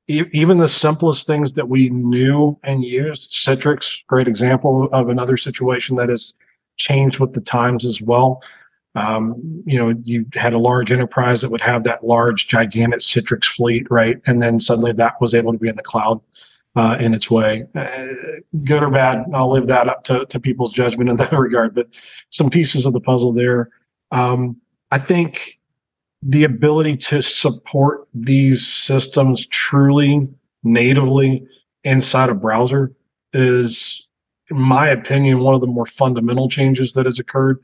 even the simplest things that we knew and used, Citrix, great example of another situation that has changed with the times as well. Um, you know, you had a large enterprise that would have that large, gigantic Citrix fleet, right? And then suddenly that was able to be in the cloud uh, in its way. Uh, good or bad, I'll leave that up to, to people's judgment in that regard. But some pieces of the puzzle there. Um, I think the ability to support these systems truly natively inside a browser is in my opinion, one of the more fundamental changes that has occurred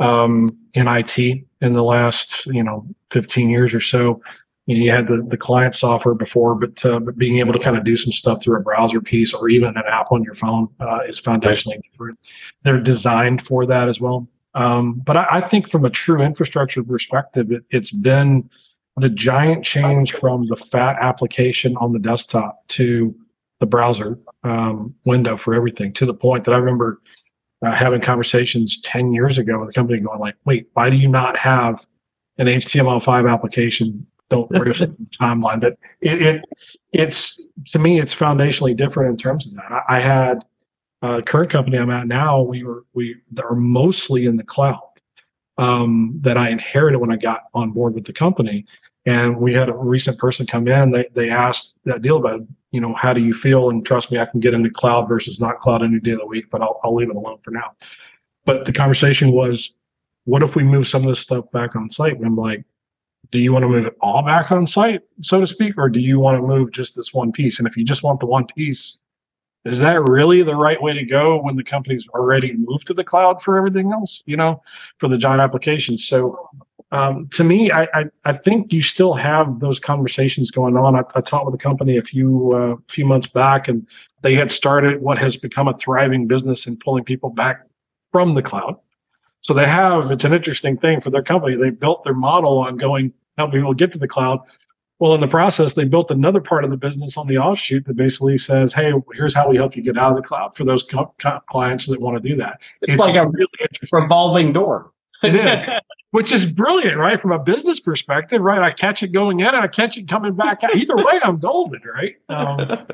um, in IT in the last, you know, 15 years or so. You, know, you had the, the client software before, but, uh, but being able to kind of do some stuff through a browser piece or even an app on your phone uh, is foundationally different. They're designed for that as well. Um, but I, I, think from a true infrastructure perspective, it, it's been the giant change from the fat application on the desktop to the browser um, window for everything to the point that I remember uh, having conversations 10 years ago with a company going like, wait, why do you not have an HTML5 application Don't worry the timeline? But it, it, it's, to me, it's foundationally different in terms of that. I, I had uh, current company I'm at now, we were, we are mostly in the cloud um, that I inherited when I got on board with the company. And we had a recent person come in and they, they asked that deal about, you know, how do you feel? And trust me, I can get into cloud versus not cloud any day of the week, but I'll, I'll leave it alone for now. But the conversation was, what if we move some of this stuff back on site? And I'm like, do you want to move it all back on site, so to speak, or do you want to move just this one piece? And if you just want the one piece, is that really the right way to go when the company's already moved to the cloud for everything else, you know, for the giant applications? So um, to me, I, I, I, think you still have those conversations going on. I, I talked with a company a few uh, few months back, and they had started what has become a thriving business in pulling people back from the cloud. So they have. It's an interesting thing for their company. They built their model on going help people get to the cloud. Well, in the process, they built another part of the business on the offshoot that basically says, "Hey, here's how we help you get out of the cloud for those co- co- clients that want to do that." It's, it's like a really revolving door. It is. which is brilliant, right? From a business perspective, right? I catch it going in and I catch it coming back out. Either way, I'm golden, right? Um,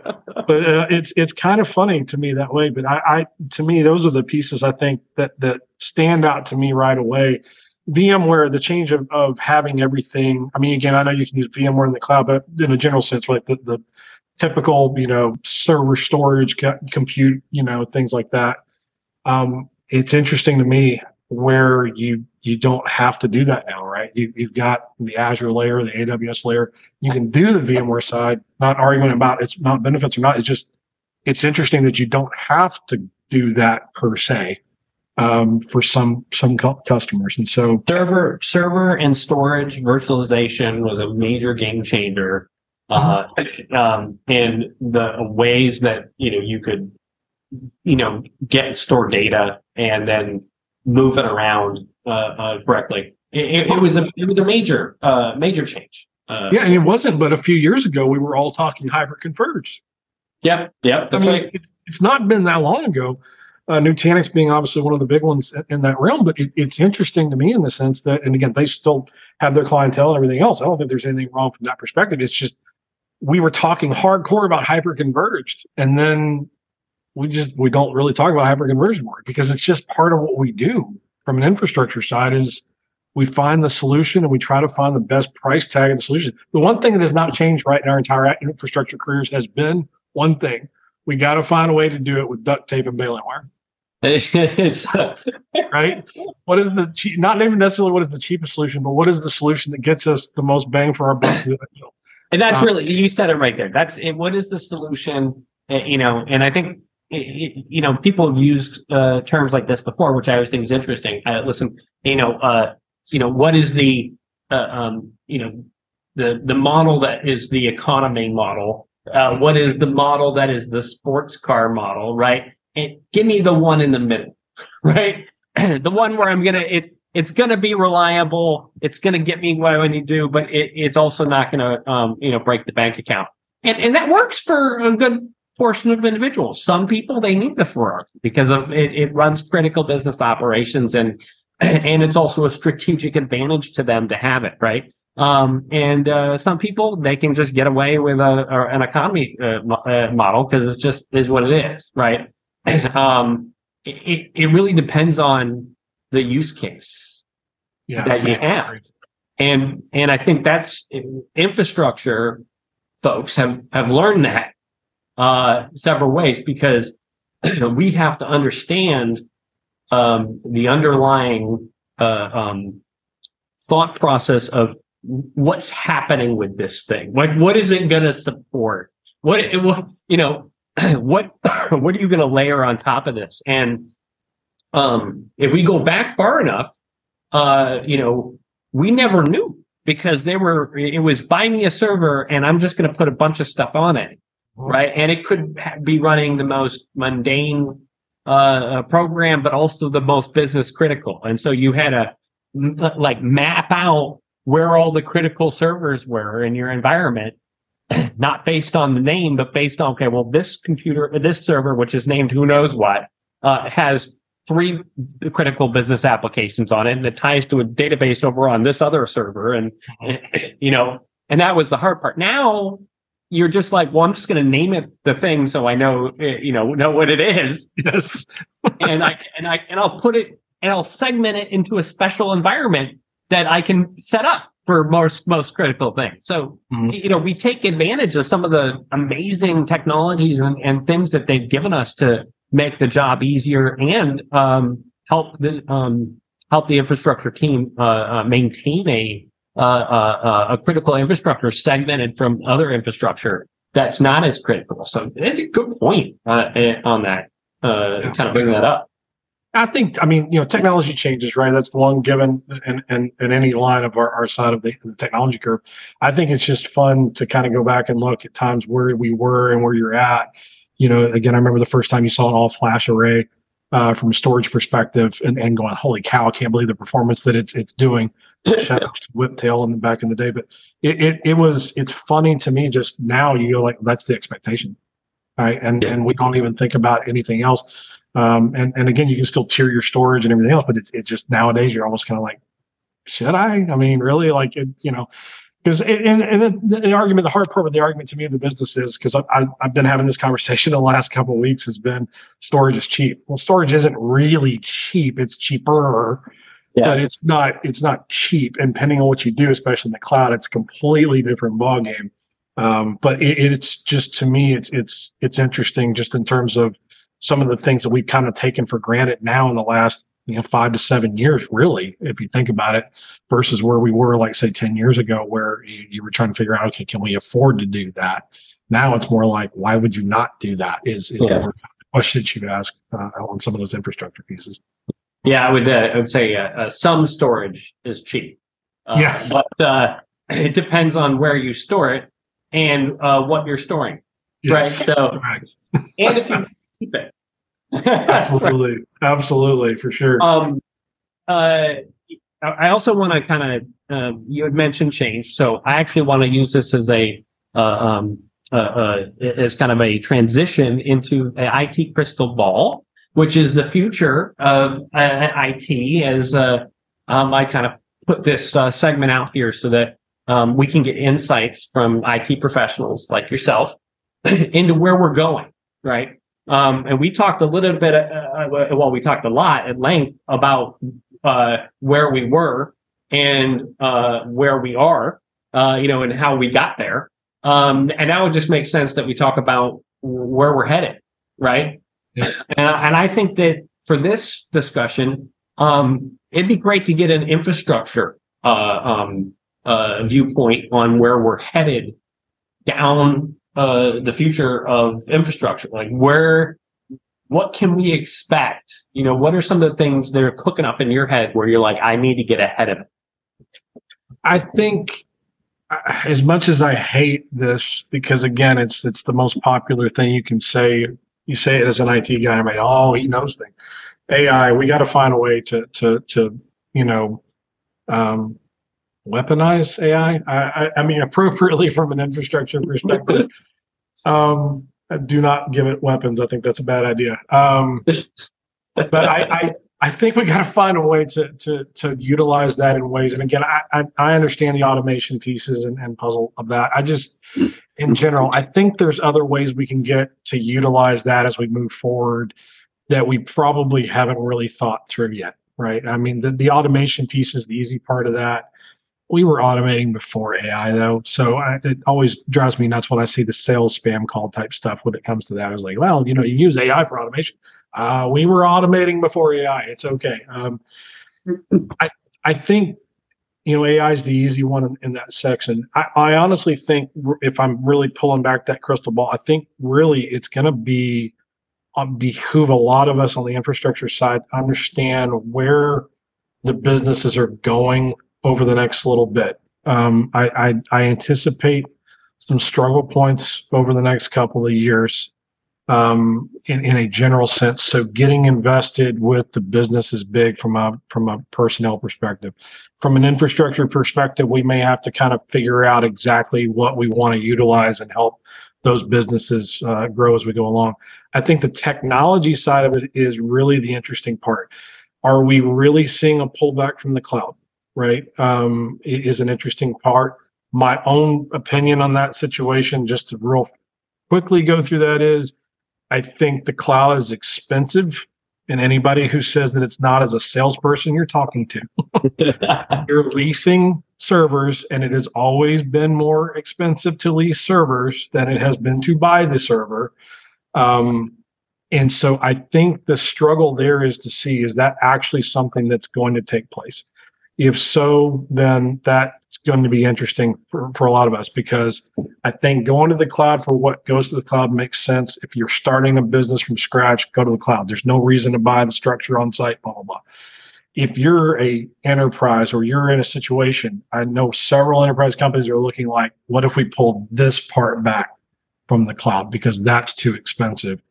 but uh, it's it's kind of funny to me that way. But I, I, to me, those are the pieces I think that that stand out to me right away. VMware, the change of, of having everything. I mean, again, I know you can use VMware in the cloud, but in a general sense, right? The, the typical, you know, server storage, compute, you know, things like that. Um, it's interesting to me where you you don't have to do that now, right? You, you've got the Azure layer, the AWS layer. You can do the VMware side. Not arguing about it's not benefits or not. It's just it's interesting that you don't have to do that per se um, for some some customers. And so server server and storage virtualization was a major game changer. Uh, um, and the ways that you know you could you know get store data and then move it around uh, uh, correctly. It, it, was a it was a major uh, major change. Uh, yeah, and it wasn't. But a few years ago, we were all talking hyper converged. Yep, yep. That's I mean, right. It, it's not been that long ago. Uh, Nutanix being obviously one of the big ones in that realm, but it, it's interesting to me in the sense that, and again, they still have their clientele and everything else. I don't think there's anything wrong from that perspective. It's just we were talking hardcore about hyper converged, and then we just we don't really talk about hyperconversion more because it's just part of what we do from an infrastructure side is we find the solution and we try to find the best price tag of the solution. The one thing that has not changed right in our entire infrastructure careers has been one thing. We got to find a way to do it with duct tape and baling wire. it's right. What is the cheap, not even necessarily what is the cheapest solution, but what is the solution that gets us the most bang for our buck? And that's um, really you said it right there. That's it. What is the solution? Eh, you know, and I think you know, people have used uh, terms like this before, which I always think is interesting. Uh, listen, you know, uh, you know, what is the, uh, um, you know, the the model that is the economy model? Uh, what is the model that is the sports car model? Right? And give me the one in the middle, right? the one where I'm gonna it it's gonna be reliable. It's gonna get me what I need to do, but it, it's also not gonna um, you know break the bank account. And and that works for a good portion of individuals. Some people they need the Ferrari because of it, it runs critical business operations and and it's also a strategic advantage to them to have it, right? Um, and uh, some people they can just get away with a, a an economy uh, uh, model because it just is what it is, right? um, it it really depends on the use case Yeah. that you have, and and I think that's infrastructure folks have have learned that uh, several ways because we have to understand um, the underlying uh, um, thought process of what's happening with this thing. Like, what is it going to support? What, it, what, you know, what, what are you going to layer on top of this? And, um, if we go back far enough, uh, you know, we never knew because they were, it was buy me a server and I'm just going to put a bunch of stuff on it. Right. And it could be running the most mundane, uh, program, but also the most business critical. And so you had to like map out where all the critical servers were in your environment, not based on the name, but based on, okay, well, this computer, this server, which is named who knows what, uh, has three critical business applications on it and it ties to a database over on this other server. And, you know, and that was the hard part. Now you're just like, well, I'm just going to name it the thing. So I know, you know, know what it is. Yes. and I, and I, and I'll put it and I'll segment it into a special environment that I can set up for most most critical things. So mm-hmm. you know, we take advantage of some of the amazing technologies and, and things that they've given us to make the job easier and um, help the um, help the infrastructure team uh, uh, maintain a a critical infrastructure segmented from other infrastructure that's not as critical. So it's a good point uh, eh, on that. Kind of bring that up. I think, I mean, you know, technology changes, right? That's the one given in, in, in any line of our, our side of the, the, technology curve. I think it's just fun to kind of go back and look at times where we were and where you're at. You know, again, I remember the first time you saw an all flash array uh, from a storage perspective and, and going, holy cow, I can't believe the performance that it's it's doing. Shout out to Whiptail in the back in the day. But it, it, it was, it's funny to me just now you go like, that's the expectation. Right. And, and we don't even think about anything else um, and, and again, you can still tier your storage and everything else, but it's, it's just nowadays you're almost kind of like, should I? I mean, really, like, it, you know, because and, and the, the, argument, the hard part of the argument to me of the business is because I, have been having this conversation the last couple of weeks has been storage is cheap. Well, storage isn't really cheap; it's cheaper, yeah. but it's not it's not cheap. And depending on what you do, especially in the cloud, it's a completely different ballgame. Um, but it, it's just to me, it's it's it's interesting just in terms of some of the things that we've kind of taken for granted now in the last you know five to seven years really if you think about it versus where we were like say 10 years ago where you, you were trying to figure out okay can we afford to do that now it's more like why would you not do that is, is yeah. the question that you ask uh, on some of those infrastructure pieces yeah i would uh, i would say uh, uh some storage is cheap uh, yes. but uh, it depends on where you store it and what you're storing yes. right so right. and if you keep it. Absolutely, absolutely, for sure. Um, uh, I also want to kind of um, you had mentioned change, so I actually want to use this as a uh, um, uh, uh, as kind of a transition into a IT crystal ball, which is the future of uh, IT. As uh, um, I kind of put this uh, segment out here so that um, we can get insights from IT professionals like yourself into where we're going, right? Um, and we talked a little bit, uh, uh, well, we talked a lot at length about uh, where we were and uh, where we are, uh, you know, and how we got there. Um, and now it just makes sense that we talk about where we're headed, right? Yeah. And, and, I think that for this discussion, um, it'd be great to get an infrastructure uh, um, viewpoint on where we're headed down uh, the future of infrastructure? Like where, what can we expect? You know, what are some of the things that are cooking up in your head where you're like, I need to get ahead of it? I think uh, as much as I hate this, because again, it's, it's the most popular thing you can say. You say it as an IT guy, I'm like, oh, he knows things. AI, we got to find a way to to to you know um, weaponize AI. I, I, I mean, appropriately from an infrastructure perspective. um, do not give it weapons. I think that's a bad idea. Um, but I, I, I think we got to find a way to, to, to utilize that in ways. And again, I, I, I understand the automation pieces and, and puzzle of that. I just, in general, I think there's other ways we can get to utilize that as we move forward that we probably haven't really thought through yet. Right. I mean, the, the automation piece is the easy part of that we were automating before AI though, so I, it always drives me nuts when I see the sales spam call type stuff. When it comes to that, I was like, well, you know, you use AI for automation. Uh, we were automating before AI. It's okay. Um, I I think you know AI is the easy one in, in that section. I, I honestly think if I'm really pulling back that crystal ball, I think really it's going to be um, behoove a lot of us on the infrastructure side to understand where the businesses are going over the next little bit. Um, I, I, I anticipate some struggle points over the next couple of years um, in, in a general sense. So getting invested with the business is big from a from a personnel perspective. From an infrastructure perspective, we may have to kind of figure out exactly what we want to utilize and help those businesses uh, grow as we go along. I think the technology side of it is really the interesting part. Are we really seeing a pullback from the cloud? Right, um, is an interesting part. My own opinion on that situation, just to real quickly go through that, is I think the cloud is expensive. And anybody who says that it's not as a salesperson you're talking to, you're leasing servers, and it has always been more expensive to lease servers than it has been to buy the server. Um, and so I think the struggle there is to see is that actually something that's going to take place? If so, then that's going to be interesting for, for a lot of us because I think going to the cloud for what goes to the cloud makes sense. If you're starting a business from scratch, go to the cloud. There's no reason to buy the structure on site, blah, blah, blah. If you're a enterprise or you're in a situation, I know several enterprise companies are looking like, what if we pull this part back from the cloud because that's too expensive?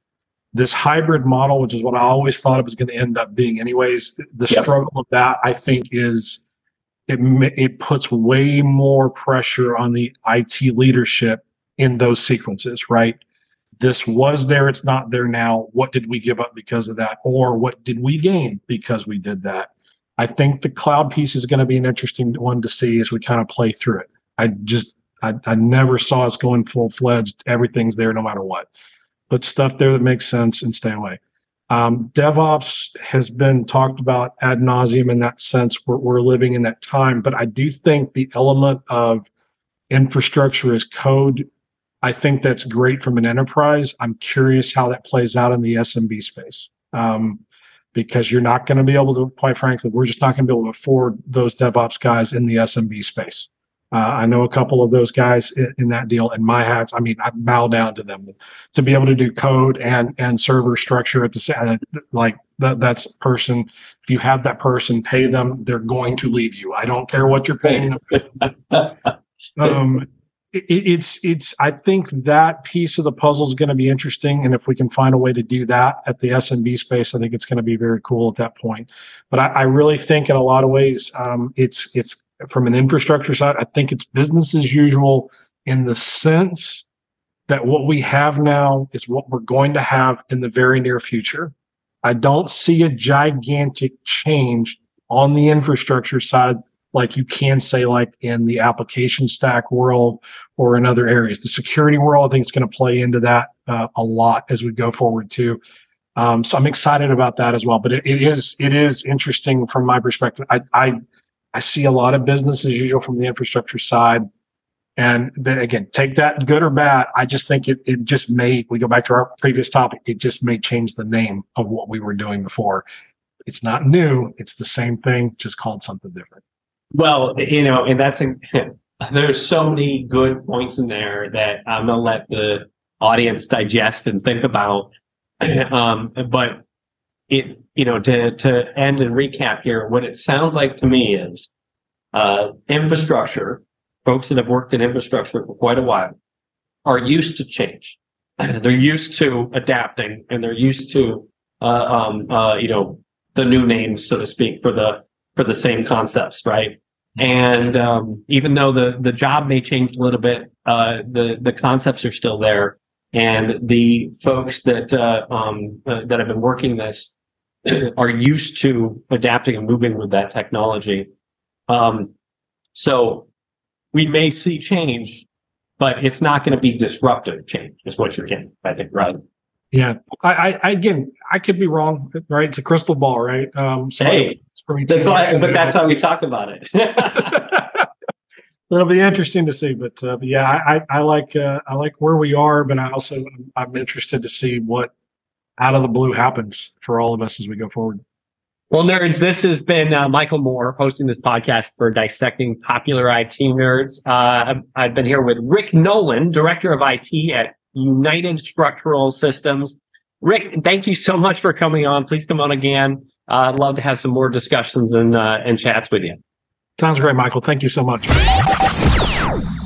This hybrid model, which is what I always thought it was going to end up being, anyways. The yep. struggle of that, I think, is it it puts way more pressure on the IT leadership in those sequences, right? This was there, it's not there now. What did we give up because of that, or what did we gain because we did that? I think the cloud piece is going to be an interesting one to see as we kind of play through it. I just I, I never saw us going full fledged. Everything's there no matter what but stuff there that makes sense and stay away. Um, DevOps has been talked about ad nauseum in that sense. We're, we're living in that time, but I do think the element of infrastructure as code, I think that's great from an enterprise. I'm curious how that plays out in the SMB space. Um, because you're not going to be able to, quite frankly, we're just not going to be able to afford those DevOps guys in the SMB space. Uh, I know a couple of those guys in, in, that deal, and my hats. I mean, I bow down to them to be able to do code and and server structure at the same like that. That's person. If you have that person, pay them. They're going to leave you. I don't care what you're paying them. um, it, it's it's. I think that piece of the puzzle is going to be interesting, and if we can find a way to do that at the SMB space, I think it's going to be very cool at that point. But I, I really think, in a lot of ways, um, it's it's from an infrastructure side, I think it's business as usual in the sense that what we have now is what we're going to have in the very near future. I don't see a gigantic change on the infrastructure side like you can say like in the application stack world or in other areas. The security world, I think it's going to play into that uh, a lot as we go forward too. Um, so I'm excited about that as well. But it, it is it is interesting from my perspective. I, I I see a lot of business as usual from the infrastructure side. And then again, take that good or bad. I just think it, it just may, we go back to our previous topic, it just may change the name of what we were doing before. It's not new. It's the same thing, just called something different. Well, you know, and that's, there's so many good points in there that I'm going to let the audience digest and think about. um, but it, you know, to, to end and recap here, what it sounds like to me is, uh, infrastructure, folks that have worked in infrastructure for quite a while are used to change. they're used to adapting and they're used to, uh, um, uh, you know, the new names, so to speak, for the for the same concepts, right? And um, even though the the job may change a little bit, uh, the the concepts are still there, and the folks that uh, um, uh, that have been working this are used to adapting and moving with that technology. Um, so we may see change, but it's not going to be disruptive change, is what you're getting, I think, right? Yeah. I, I again, I could be wrong, right? It's a crystal ball, right? Um, so hey, that's why, but that's how we talk about it. It'll be interesting to see, but, uh, but yeah, I, I, like uh, I like where we are, but I also I'm interested to see what out of the blue happens for all of us as we go forward. Well, nerds, this has been uh, Michael Moore hosting this podcast for Dissecting Popular IT Nerds. Uh, I've, I've, been here with Rick Nolan, Director of IT at United Structural Systems. Rick, thank you so much for coming on. Please come on again. Uh, I'd love to have some more discussions and, uh, and chats with you. Sounds great, Michael. Thank you so much. Thank you.